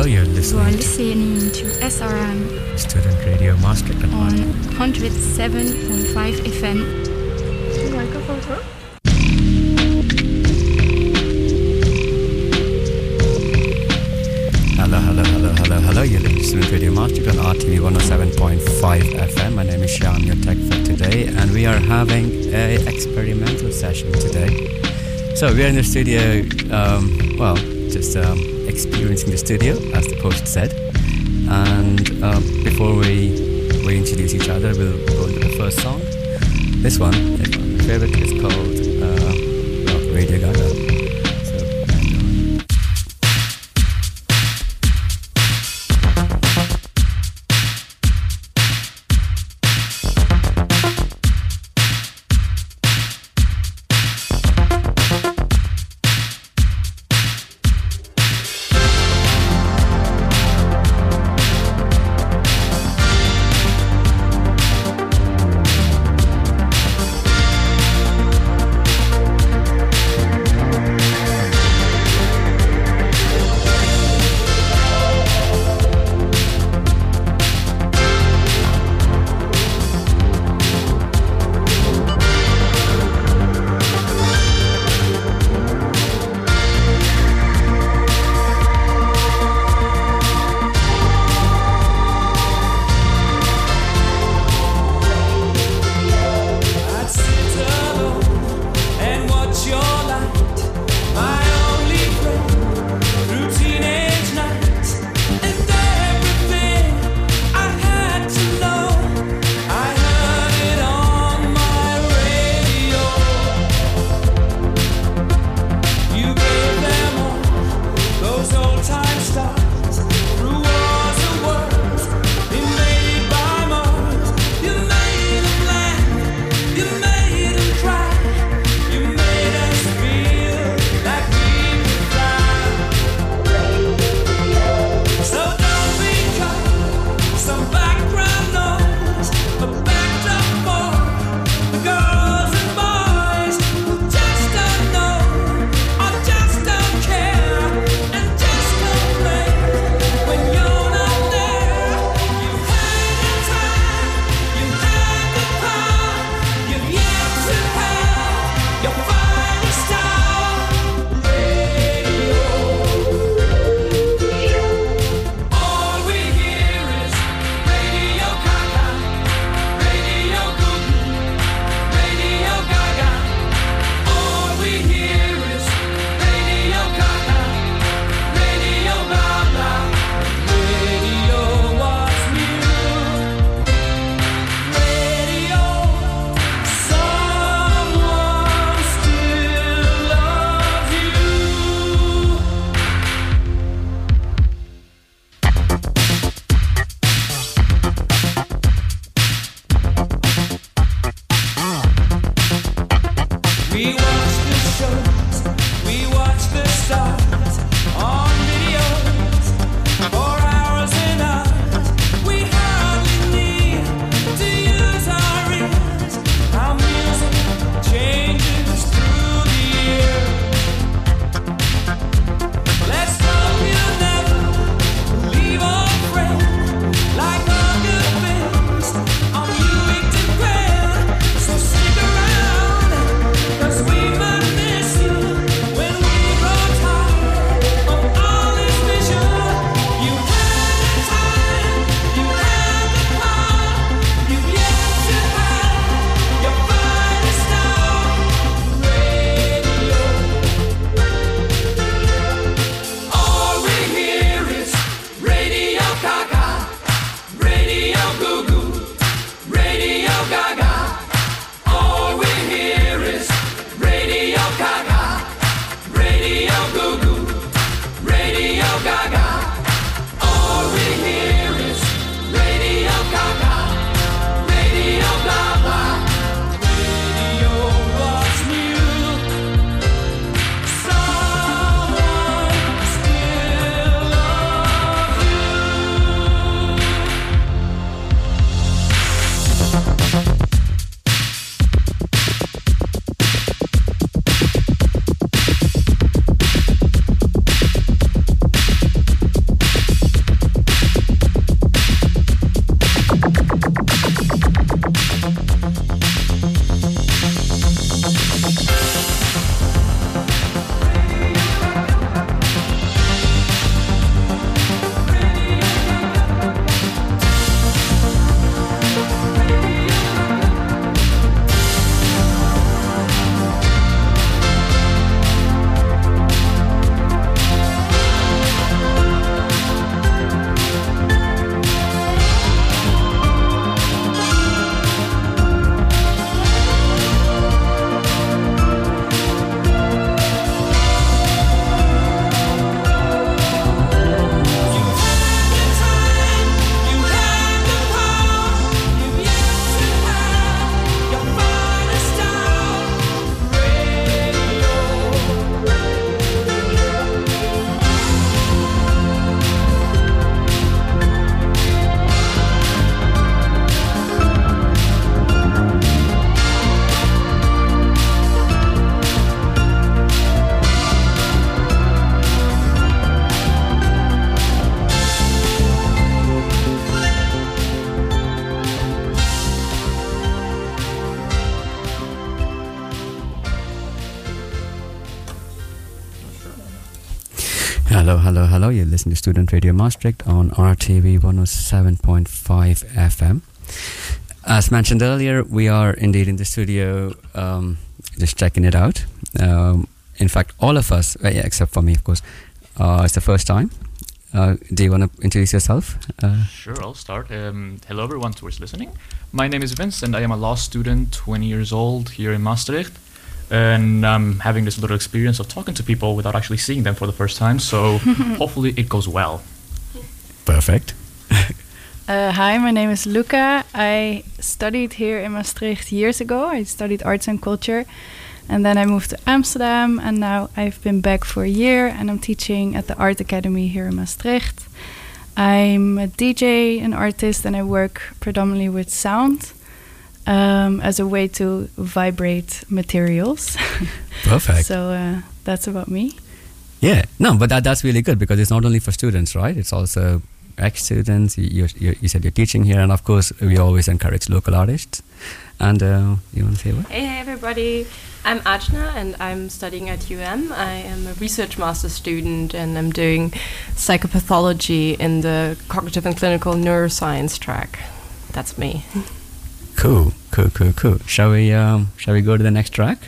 Hello, you're You are listening listening to SRM Student Radio Maastricht on 107.5 FM. Hello, hello, hello, hello, hello. You're listening to Student Radio Maastricht on RTV 107.5 FM. My name is Shyam, your tech for today, and we are having a experimental session today. So we are in the studio, um, well, just um, experiencing the studio, as the post said. And um, before we we introduce each other, we'll go into the first song. This one, my favorite, is called uh, Radio Gaga. Listening to Student Radio Maastricht on RTV 107.5 FM. As mentioned earlier, we are indeed in the studio um, just checking it out. Um, in fact, all of us, uh, except for me, of course, uh, it's the first time. Uh, do you want to introduce yourself? Uh, Sure, I'll start. Um, hello, everyone who is listening. My name is Vincent. And I am a law student, 20 years old, here in Maastricht. And I'm having this little experience of talking to people without actually seeing them for the first time. So hopefully it goes well. perfect. Uh, hi, my name is Luca. I studied here in Maastricht years ago. I studied arts and culture. And then I moved to Amsterdam. And now I've been back for a year and I'm teaching at the Art Academy here in Maastricht. I'm a DJ, an artist, and I work predominantly with sound um, as a way to vibrate materials. Perfect. so uh, that's about me. Yeah, no, but that, that's really good because it's not only for students, right? It's also ex students. You, you, you said you're teaching here, and of course, we always encourage local artists. And uh, you want to say what? Hey, hey everybody, I'm Ajna and I'm studying at UM. I am a research master student and I'm doing psychopathology in the cognitive and clinical neuroscience track. That's me. Cool, cool, cool, cool. Shall we, um, shall we go to the next track?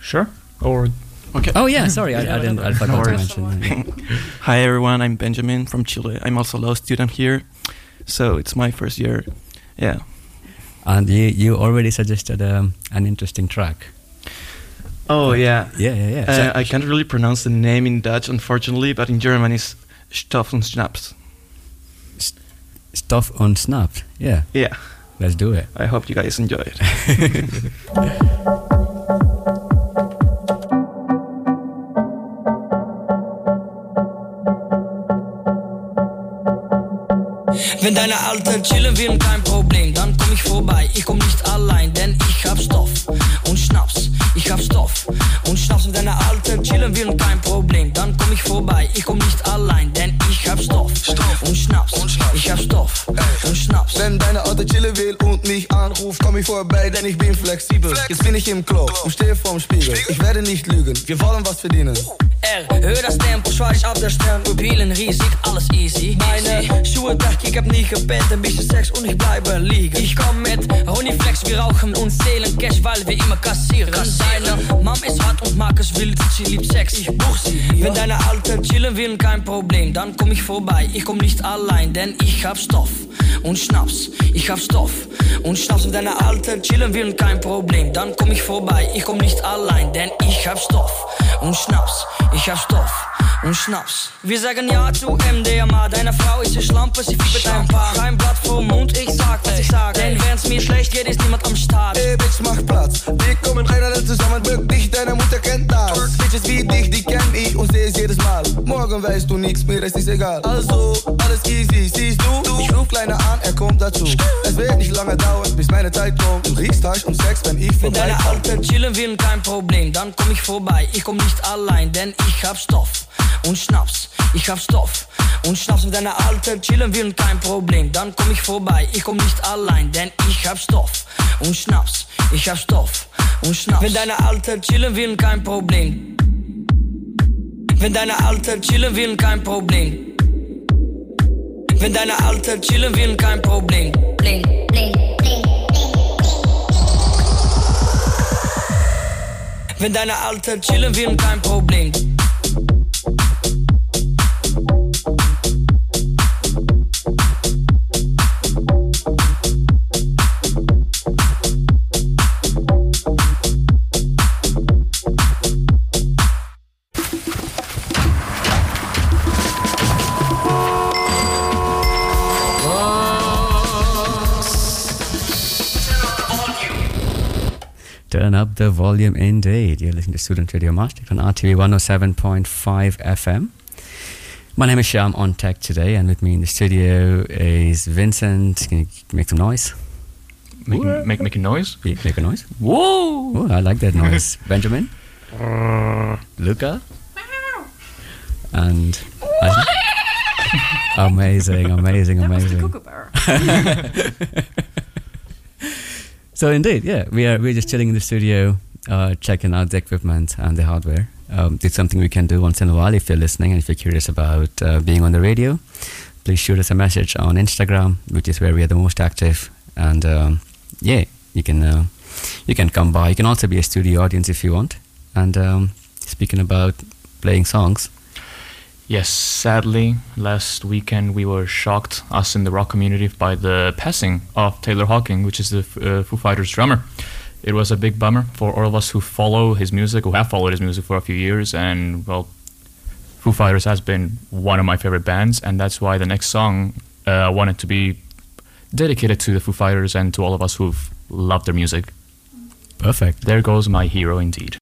Sure. Or Okay. Oh yeah, sorry, I, I didn't. I forgot to mention. Hi everyone, I'm Benjamin from Chile. I'm also a law student here, so it's my first year. Yeah. And you, you already suggested um, an interesting track. Oh yeah. Yeah, yeah, yeah. Uh, So- I can't really pronounce the name in Dutch, unfortunately, but in German it's Stoff und Schnaps. Stuff on Snapped. Yeah, Yeah. Let's do it. I hope you guys enjoy it. Wenn deine Alte chillen will, kein Problem, dann komm ich vorbei. Ich komm nicht allein, denn ich hab Stoff und Schnaps. Ich hab Stoff und Schnaps. Wenn deine Alte chillen will, kein Problem, dann komm ich vorbei. Ich komm nicht allein, denn ich hab Stoff und Schnaps. Ich hab Stoff und Schnaps. Wenn deine Alte chillen will und mich anruft, komm ich vorbei, denn ich bin flexibel. Jetzt bin ich im Klo und stehe vorm Spiegel. Ich werde nicht lügen, wir wollen was verdienen. Erhöhe das Tempo, schweiß auf der Stirn. Pupillen riesig, alles easy. Meine Schuhe dacht, ich hab nie gepennt. Ein bisschen Sex und ich bleibe liegen. Ich komm mit Honeyflex, wir rauchen und zählen Cash, weil wir immer kassieren. Deine Mom ist hart und mag es wild, sie liebt Sex, ich buch sie. Wenn deine Alte chillen will, kein Problem, dann komm ich vorbei. Ich komm nicht allein, denn ich hab Stoff und Schnaps. Ich hab Stoff und Schnaps. Wenn deine Alte chillen will, kein Problem, dann komm ich vorbei. Ich komm nicht allein, denn ich hab Stoff und Schnaps. Ich hab Stoff und Schnaps. Wir sagen ja zu MDMA. Deine Frau ist eine Schlampe, sie fiebert ein paar. Kein Blatt vor Mund, ich sag, was ich sag. Denn wenn's mir schlecht geht, ist niemand am Start. Ey, Bitch, mach Platz. Wir kommen rein alle zusammen, bück dich, deine Mutter kennt das. Bitches wie dich, die kenn ich und seh es jedes Mal. Morgen weißt du nichts, mir ist es egal. Also, alles easy, siehst du? Ich ruf Kleiner an, er kommt dazu. Es wird nicht lange dauern, bis meine Zeit kommt. Du riechst Hasch und Sex, wenn ich Wenn deine vorbeikomme. Alte chillen will, kein Problem, dann komm ich vorbei. Ich komm nicht allein, denn ich hab Stoff und Schnaps. Ich hab Stoff und Schnaps. Wenn deine Alte chillen will, kein Problem, dann komm ich vorbei. Ich komm nicht allein, denn ich hab Stoff und Schnaps. Ich hab Stoff und Schnaps. Wenn deine Alte chillen will, kein Problem. Wenn deine Alte chillen will, kein Problem. Wenn deine Alte chillen will, kein Problem. Bling, bling, bling. Wenn deine Alte chillen will, kein Problem. Up the volume indeed. You're listening to Student Radio Maastricht on RTV 107.5 FM. My name is Shyam on tech today, and with me in the studio is Vincent. Can you make some noise? making, make, a noise. Be- Make a noise. Whoa! Oh, I like that noise. Benjamin? Luca? And. amazing, amazing, amazing. So indeed, yeah, we are we're just chilling in the studio, uh, checking out the equipment and the hardware, um, it's something we can do once in a while if you're listening and if you're curious about uh, being on the radio. Please shoot us a message on Instagram, which is where we are the most active. And um, yeah, you can uh, you can come by. You can also be a studio audience if you want. And um, speaking about playing songs, Yes, sadly, last weekend we were shocked, us in the rock community, by the passing of Taylor Hawkins, which is the uh, Foo Fighters drummer. It was a big bummer for all of us who follow his music, who have followed his music for a few years, and well, Foo Fighters has been one of my favorite bands, and that's why the next song uh, I wanted to be dedicated to the Foo Fighters and to all of us who've loved their music. perfect. There goes my hero indeed.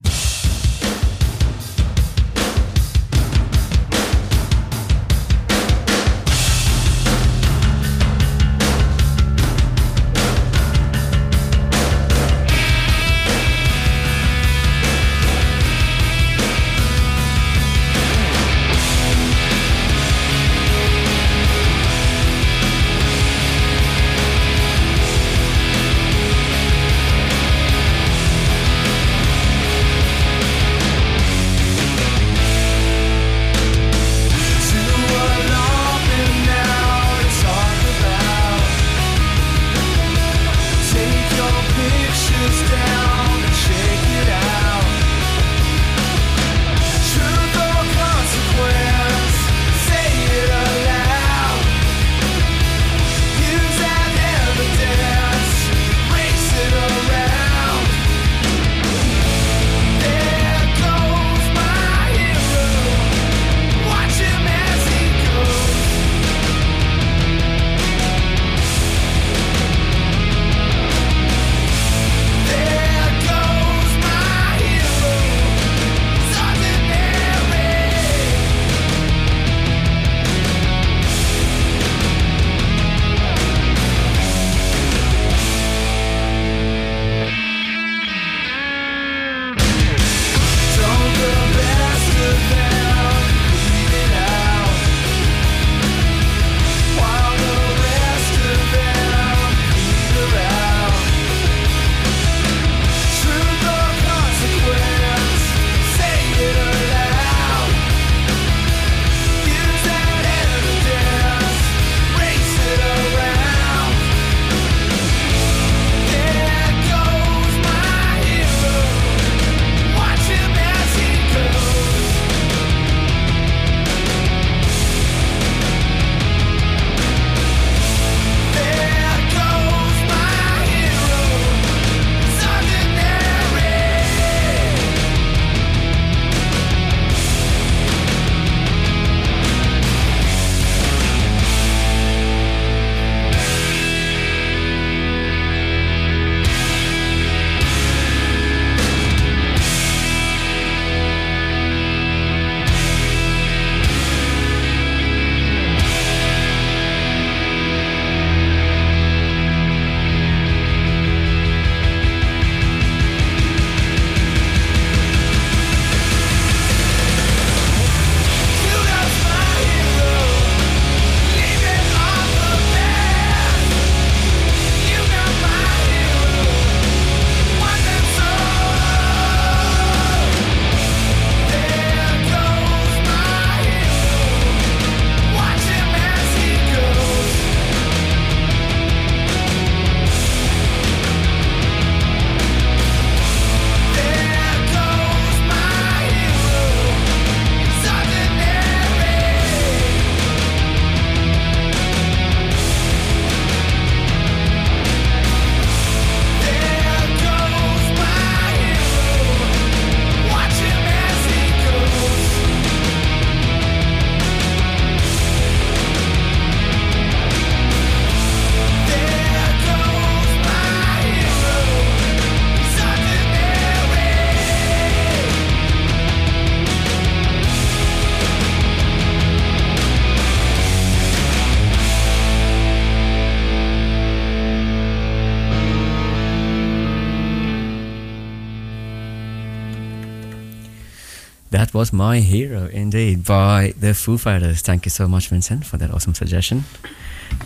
Was My Hero, indeed, by the Foo Fighters. Thank you so much, Vincent, for that awesome suggestion.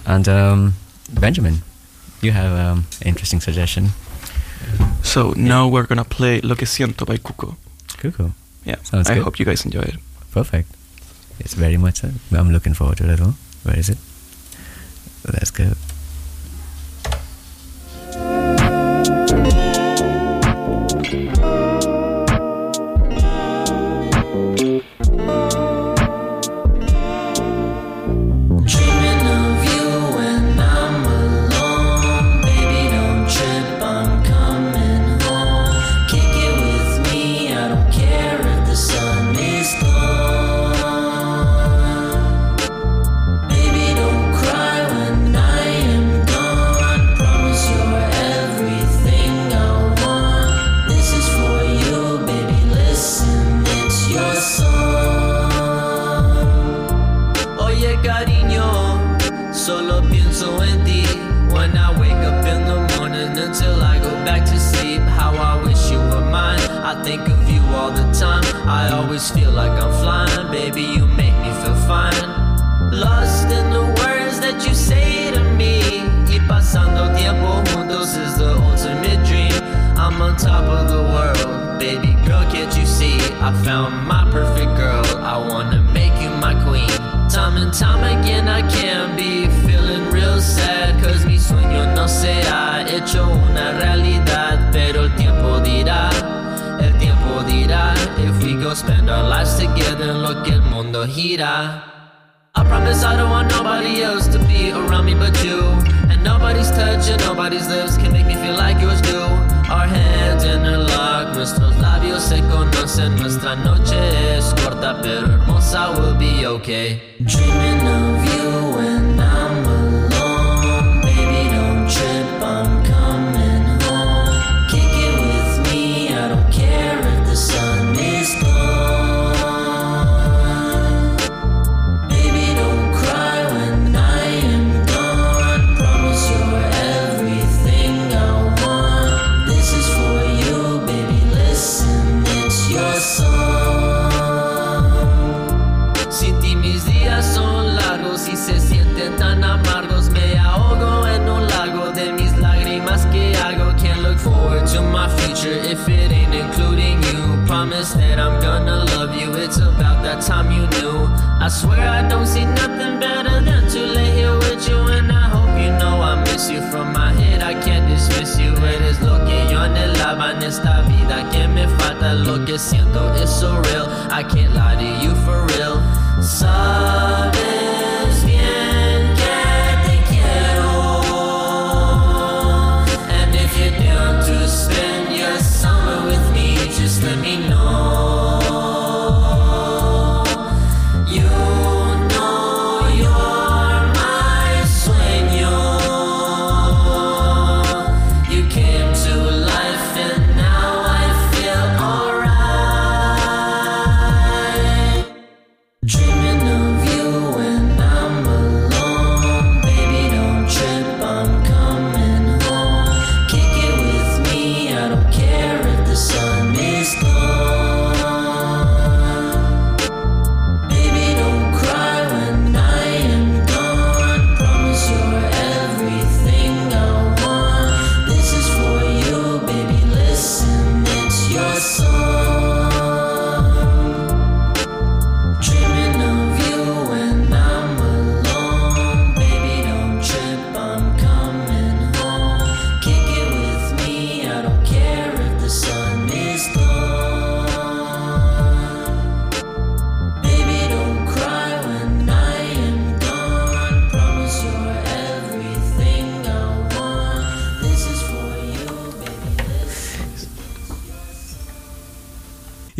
And um, Benjamin, you have um, an interesting suggestion. So now we're gonna play Lo que siento by Cuco. Cuckoo. Yeah, Sounds I good. hope you guys enjoy it. Perfect. It's very much so. I'm looking forward to it as well. Where is it? Let's go. Mundo I promise I don't want nobody else to be around me but you. And nobody's touch and nobody's lips can make me feel like yours do. Our hands interlock, nuestros labios se conocen Nuestra noche es corta pero hermosa, we'll be okay swear I don't see nothing better than to lay here with you. And I hope you know I miss you. From my head, I can't dismiss you. Eres lo que yo anhelaba en esta vida. Que me falta lo que siento. It's so real. I can't lie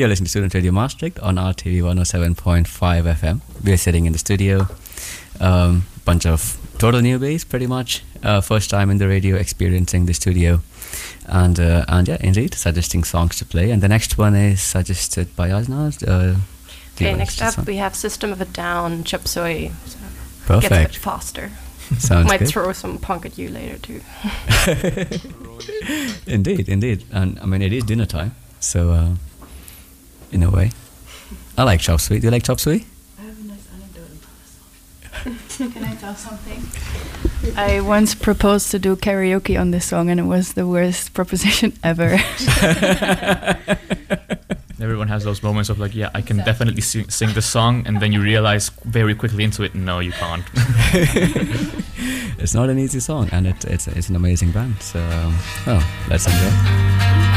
You're listening to Student Radio Maastricht on RTV 107.5 FM. We're sitting in the studio. Um, bunch of total newbies, pretty much. Uh, first time in the radio, experiencing the studio, and uh, and yeah, indeed, suggesting songs to play. And the next one is suggested by Ajna. Uh, Okay, next up we have System of a Down, Chop Suey. So Gets a bit faster. Sounds Might good. throw some punk at you later too. indeed, indeed, and I mean it is dinner time, so uh, in a way. I like chop suey. Do you like chop suey? I have a nice anecdote about this. Can I tell something? I once proposed to do karaoke on this song, and it was the worst proposition ever. Everyone has those moments of like, yeah, I can definitely sing, sing song, and then you realize very quickly into it, no, you can't. it's not an easy song, and it, it's it's an amazing band. So, well, let's enjoy.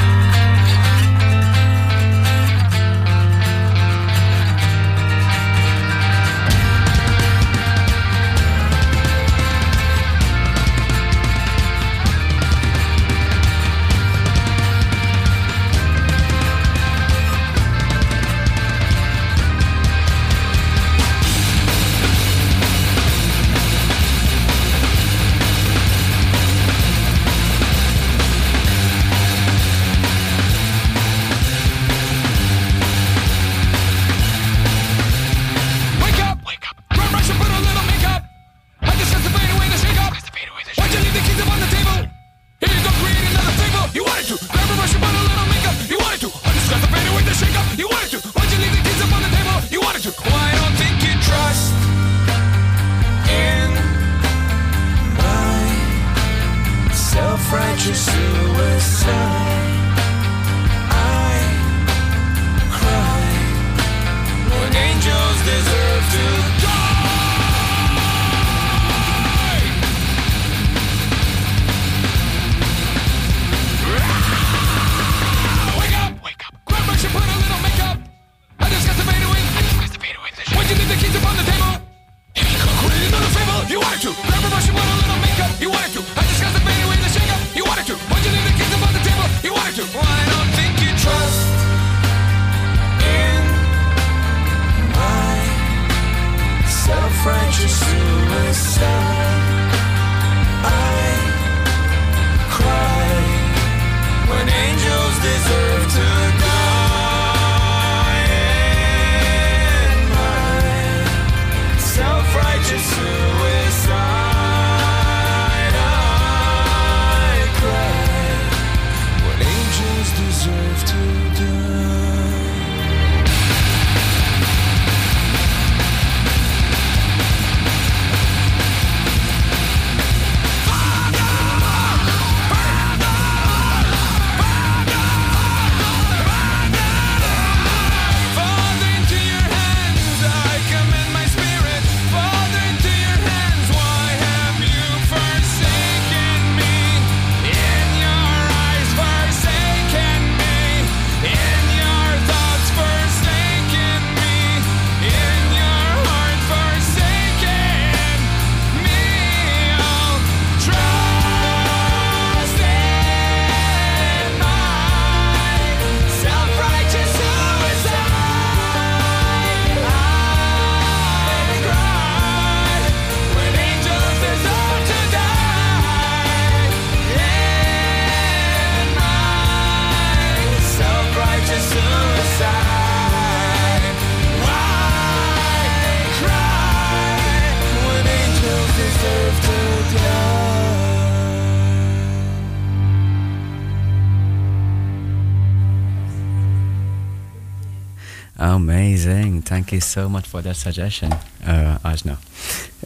Thank you so much for that suggestion, uh, Ajna.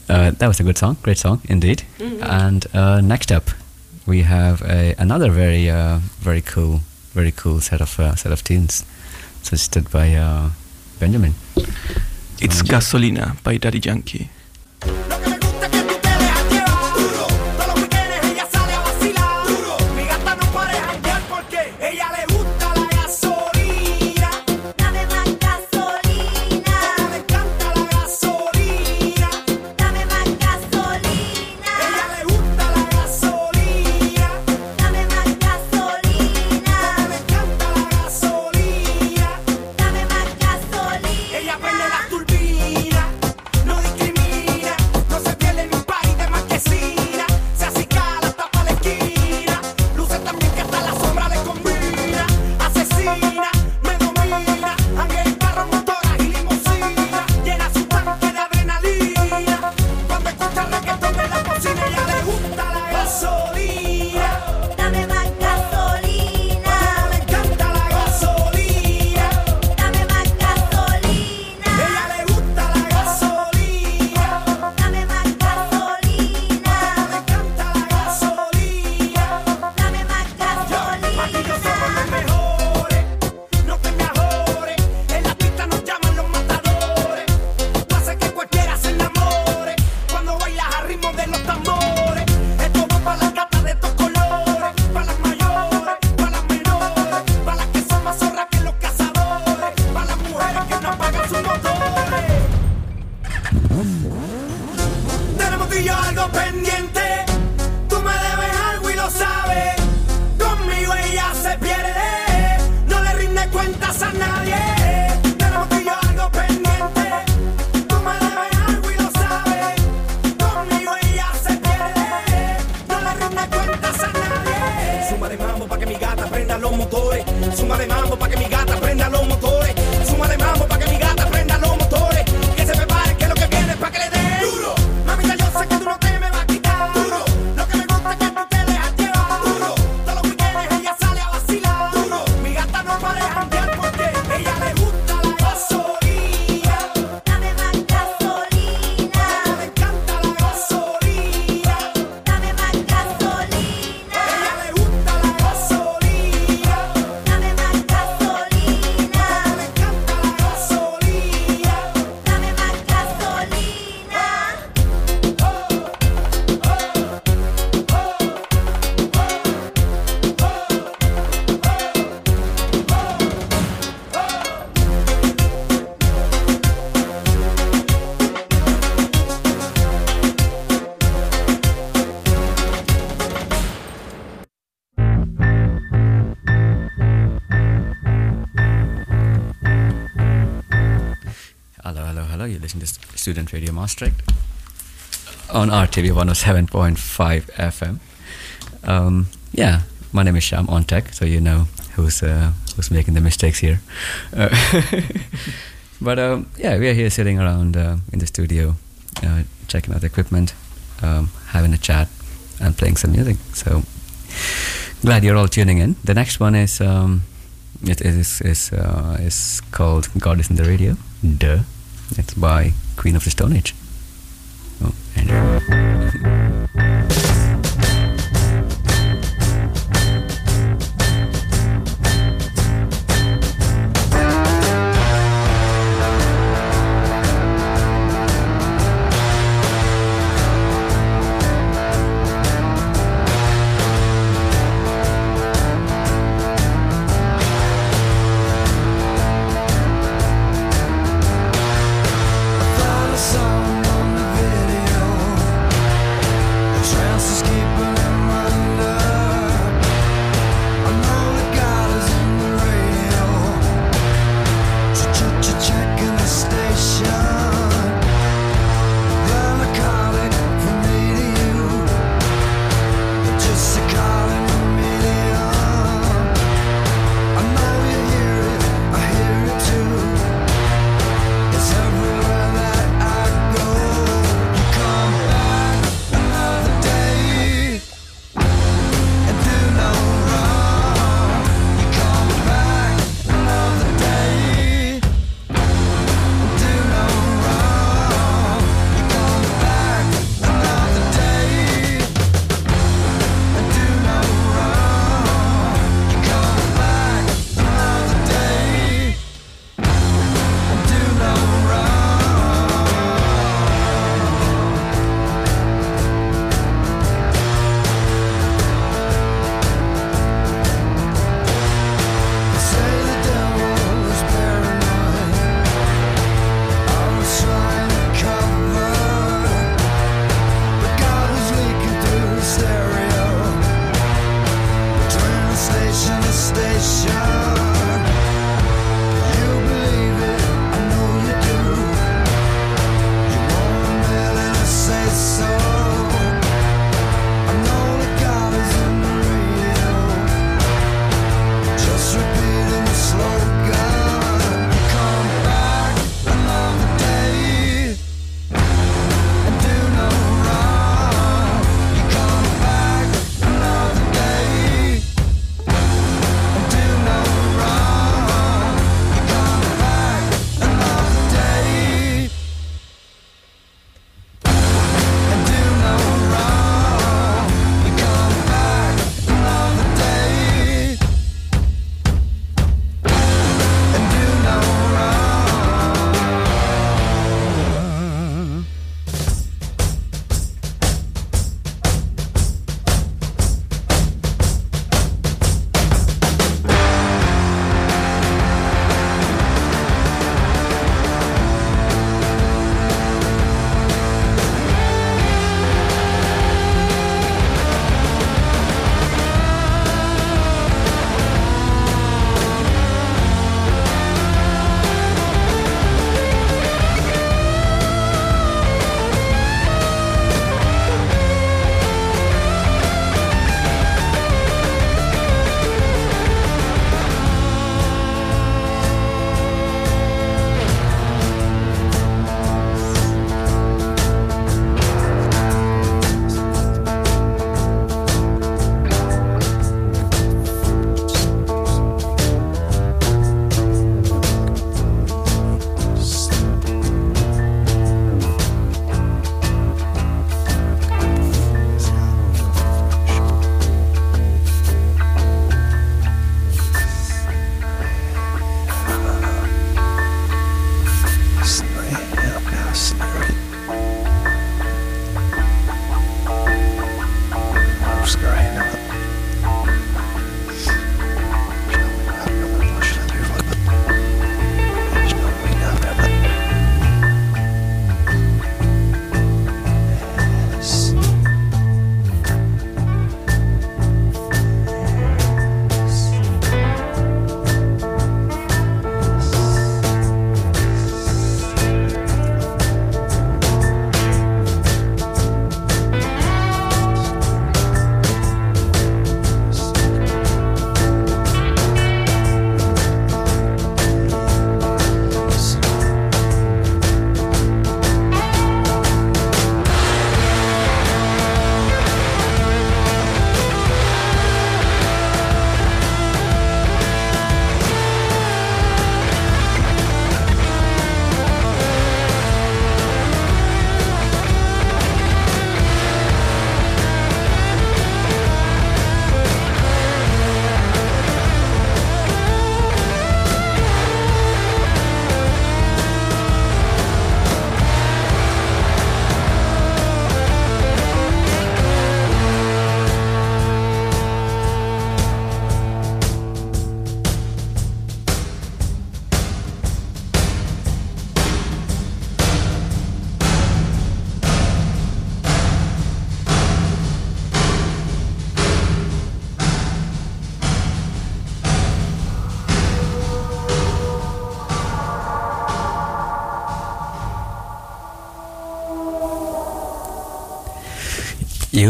Uh, that was a good song, great song indeed. Mm-hmm. And uh, next up, we have a, another very, uh, very cool, very cool set of uh, set of tunes, suggested by uh, Benjamin. It's um, Gasolina by Daddy Yankee. Student Radio Maastricht on RTV 107.5 FM. Um, yeah, my name is Shyam on Tech, so you know who's uh, who's making the mistakes here. Uh, but um, yeah, we are here sitting around uh, in the studio, uh, checking out the equipment, um, having a chat, and playing some music. So glad you're all tuning in. The next one is um, it is is uh, is called God is in the Radio. Duh. It's by Queen of the Stone Age. Oh, and.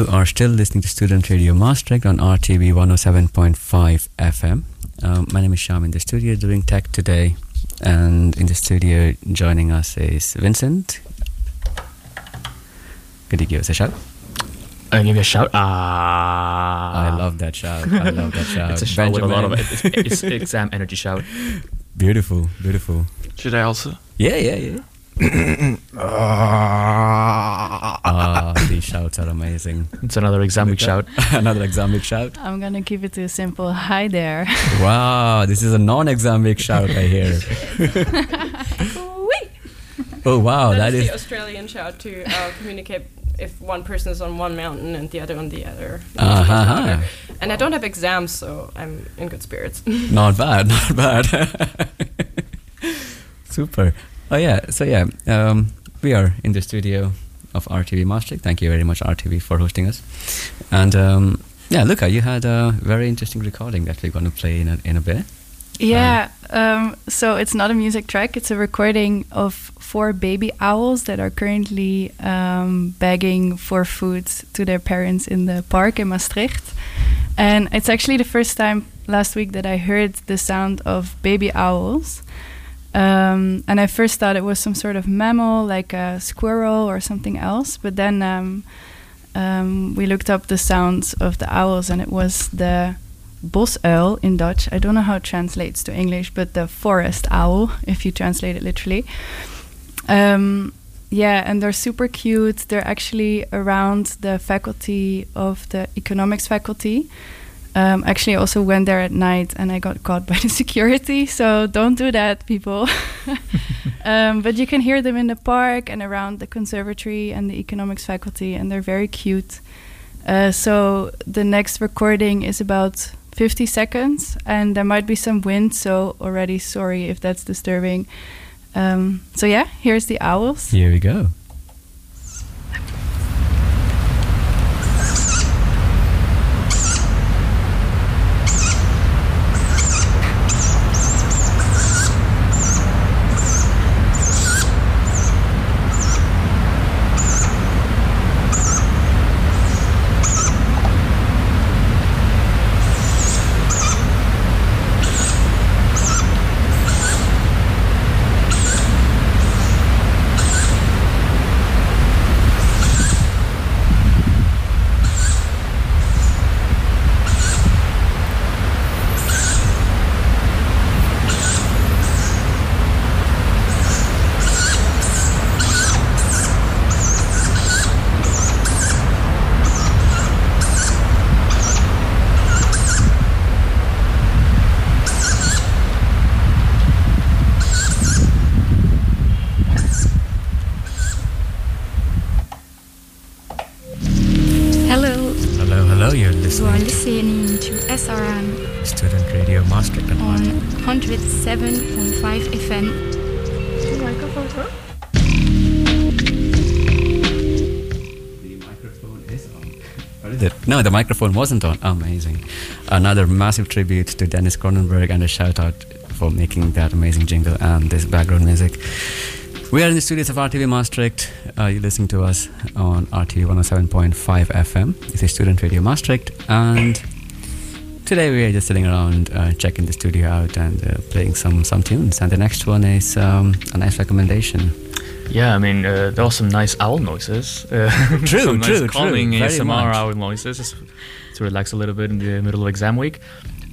are still listening to Student Radio Maastricht on RTV 107.5 FM. Um, my name is Shyam in the studio doing tech today, and in the studio joining us is Vincent. Could you give us a shout? I give you a shout. Ah, I love that shout. I love that shout. It's a shout with a lot of it. it's, it's exam energy shout. Beautiful, beautiful. Should I also? Yeah, yeah, yeah. Ah, these shouts are amazing. It's another examic shout. Another examic shout. I'm gonna keep it to a simple hi there. Wow, this is a non examic shout I hear. Oh wow, that That is is the Australian shout to uh, communicate if one person is on one mountain and the other on the other. Uh-huh. And I don't have exams, so I'm in good spirits. not bad, not bad. Super. Oh yeah, so yeah, um, we are in the studio of RTV Maastricht. Thank you very much, RTV, for hosting us. And um, yeah, Luca, you had a very interesting recording that we're going to play in a, in a bit. Yeah, um, so it's not a music track, it's a recording of four baby owls that are currently um, begging for food to their parents in the park in Maastricht. And it's actually the first time last week that I heard the sound of baby owls. Um, and I first thought it was some sort of mammal, like a squirrel or something else. But then um, um, we looked up the sounds of the owls, and it was the bosuil in Dutch. I don't know how it translates to English, but the forest owl, if you translate it literally. Um, yeah, and they're super cute. They're actually around the faculty of the economics faculty. Um, actually, also went there at night and I got caught by the security. So don't do that, people. um, but you can hear them in the park and around the conservatory and the economics faculty, and they're very cute. Uh, so the next recording is about 50 seconds, and there might be some wind. So already sorry if that's disturbing. Um, so yeah, here's the owls. Here we go. Hello, Hello, hello, you're you are listening listening to Student Radio Maastricht. and on 107.5 FM. The microphone is on. What is it? No, the microphone wasn't on. Amazing. Another massive tribute to Dennis Cronenberg and a shout out for making that amazing jingle and this background music. We are in the studios of RTV Maastricht. Uh, you're listening to us on RTV 107.5 FM. It's a Student Radio Maastricht. And today we are just sitting around uh, checking the studio out and uh, playing some, some tunes. And the next one is um, a nice recommendation. Yeah, I mean, uh, there are some nice owl noises. Uh, True, some true, nice true, calming very ASMR much. owl noises to relax a little bit in the middle of exam week.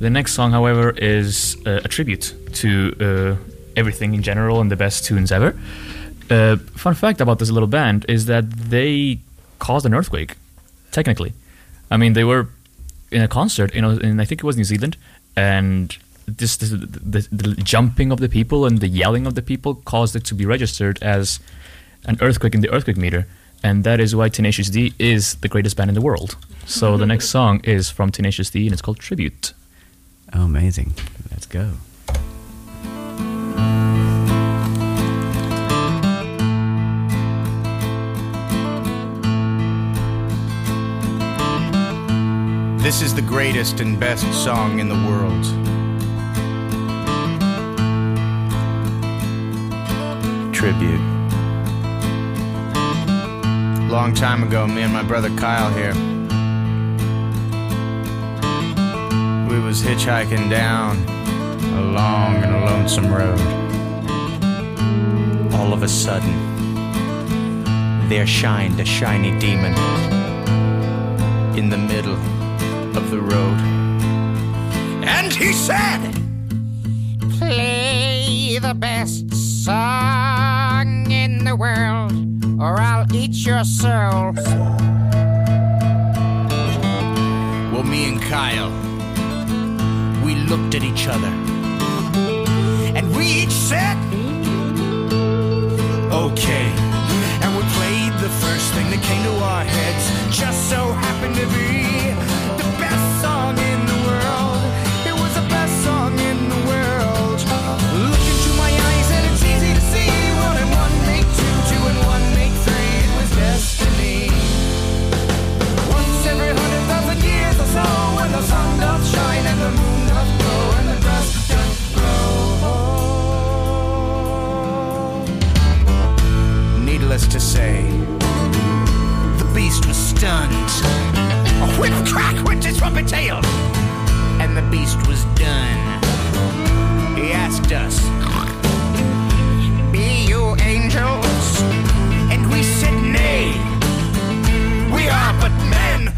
The next song, however, is uh, a tribute to uh, everything in general and the best tunes ever. Uh, fun fact about this little band is that they caused an earthquake, technically. I mean, they were in a concert, you know, in I think it was New Zealand, and this, this the, the jumping of the people and the yelling of the people caused it to be registered as an earthquake in the earthquake meter, and that is why Tenacious D is the greatest band in the world. So the next song is from Tenacious D, and it's called Tribute. Oh, amazing. Let's go. This is the greatest and best song in the world. Tribute. long time ago, me and my brother Kyle here. We was hitchhiking down a long and lonesome road. All of a sudden, there shined a shiny demon in the middle of the road. And he said, Play the best song in the world, or I'll eat your soul. Well, me and Kyle, we looked at each other. And we each said, okay. And we played the first thing that came to our heads. Just so happened to be to say, the beast was stunned. A whip crack went his trumpet tail, and the beast was done. He asked us, Be you angels? And we said, Nay. We are but men.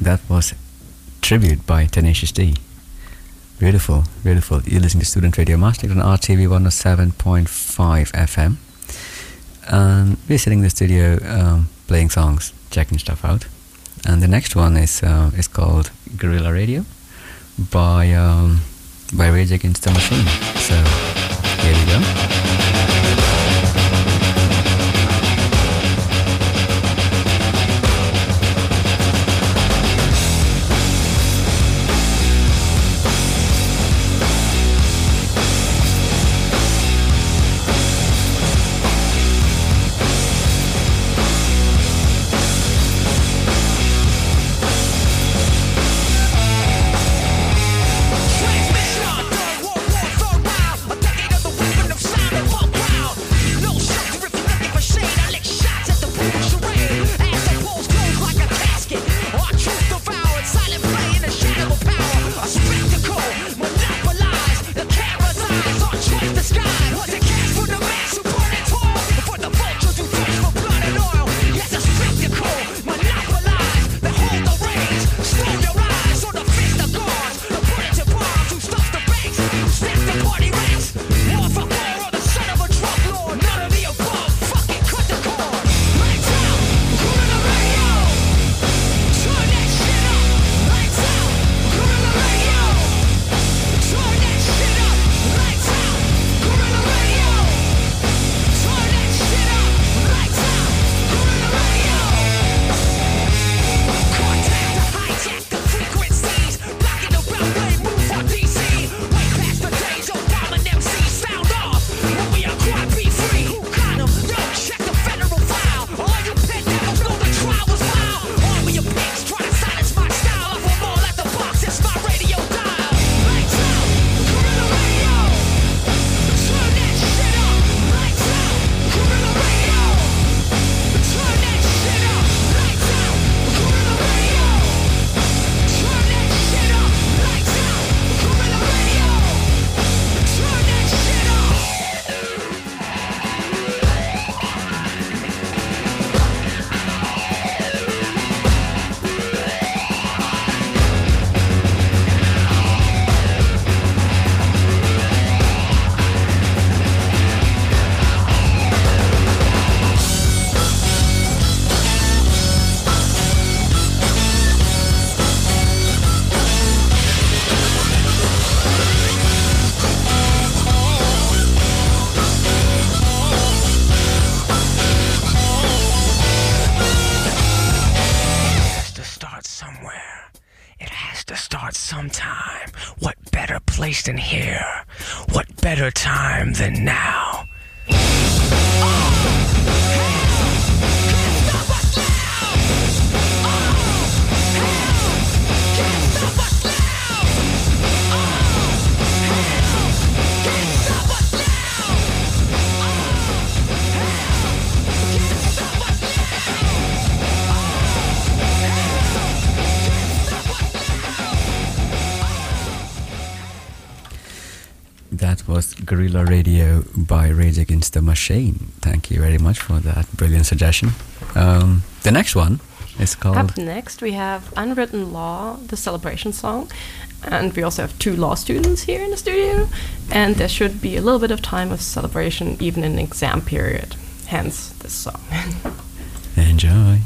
That was Tribute by Tenacious D. Beautiful, beautiful. You're listening to Student Radio Maastricht on RTV 107.5 FM. And we're sitting in the studio um, playing songs, checking stuff out. And the next one is uh, is called Guerrilla Radio by um, by Rage Against the Machine. So here we go. What better place than here? What better time than now? That was Guerrilla Radio by Rage Against the Machine. Thank you very much for that brilliant suggestion. Um, the next one is called. Up next, we have Unwritten Law, the celebration song. And we also have two law students here in the studio. And there should be a little bit of time of celebration, even in exam period. Hence, this song. Enjoy.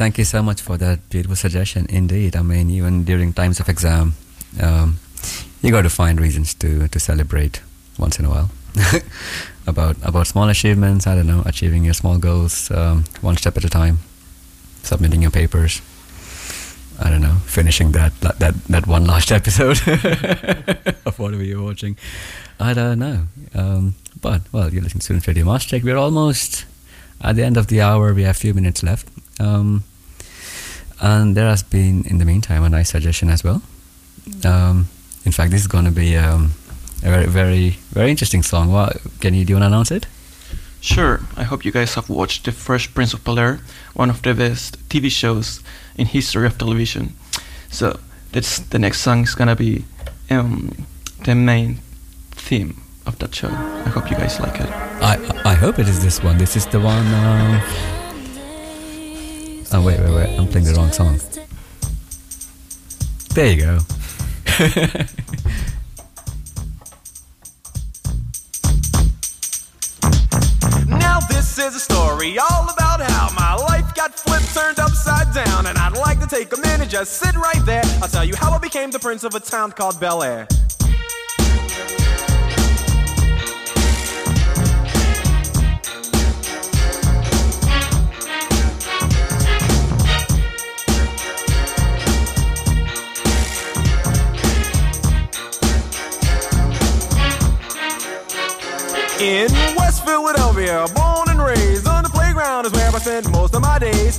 Thank you so much for that beautiful suggestion. Indeed. I mean, even during times of exam, um, you got to find reasons to, to celebrate once in a while. about about small achievements, I don't know, achieving your small goals um, one step at a time, submitting your papers. I don't know, finishing that that that, one last episode of whatever you're watching. I don't know. Um, but well, you're listening to Student Radio Maastricht. We're almost at the end of the hour. We have a few minutes left. Um, And there has been, in the meantime, a nice suggestion as well. Um, in fact, this is going to be um, a very, very, very interesting song. What, can you do you want to announce it? Sure, I hope you guys have watched The Fresh Prince of Bel Air, one of the best TV shows in history of television. So that's the next song is gonna be um, the main theme of that show. I hope you guys like it. I I hope it is this one. This is the one. Uh... Oh wait, wait, wait! I'm playing the wrong song. There you go. Now this is a story all about how my life got flipped, turned upside down, and I'd like to take a minute, just sit right there. I'll tell you how I became the prince of a town called Bel Air. In West Philadelphia, born and raised on the playground is where I spent most of my days.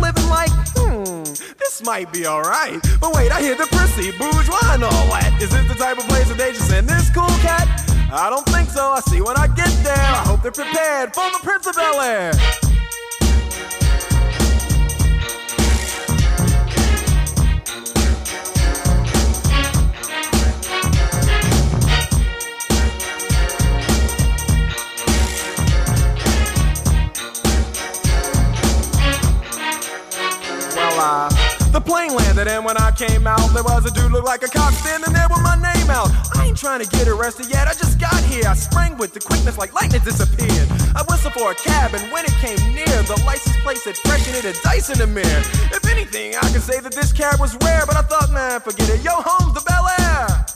living like? Hmm, this might be alright. But wait, I hear the prissy, bourgeois, and all that. Is this the type of place that they just send this cool cat? I don't think so. I see when I get there. I hope they're prepared for the Prince of Bel Air. And when I came out, there was a dude look like a cop standing there with my name out. I ain't trying to get arrested yet, I just got here. I sprang with the quickness like lightning disappeared. I whistled for a cab, and when it came near, the license plate said fresh and it had dice in the mirror. If anything, I could say that this cab was rare, but I thought, man, forget it. Yo, home's the Bel Air.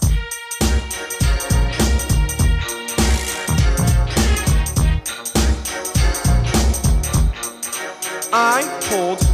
I pulled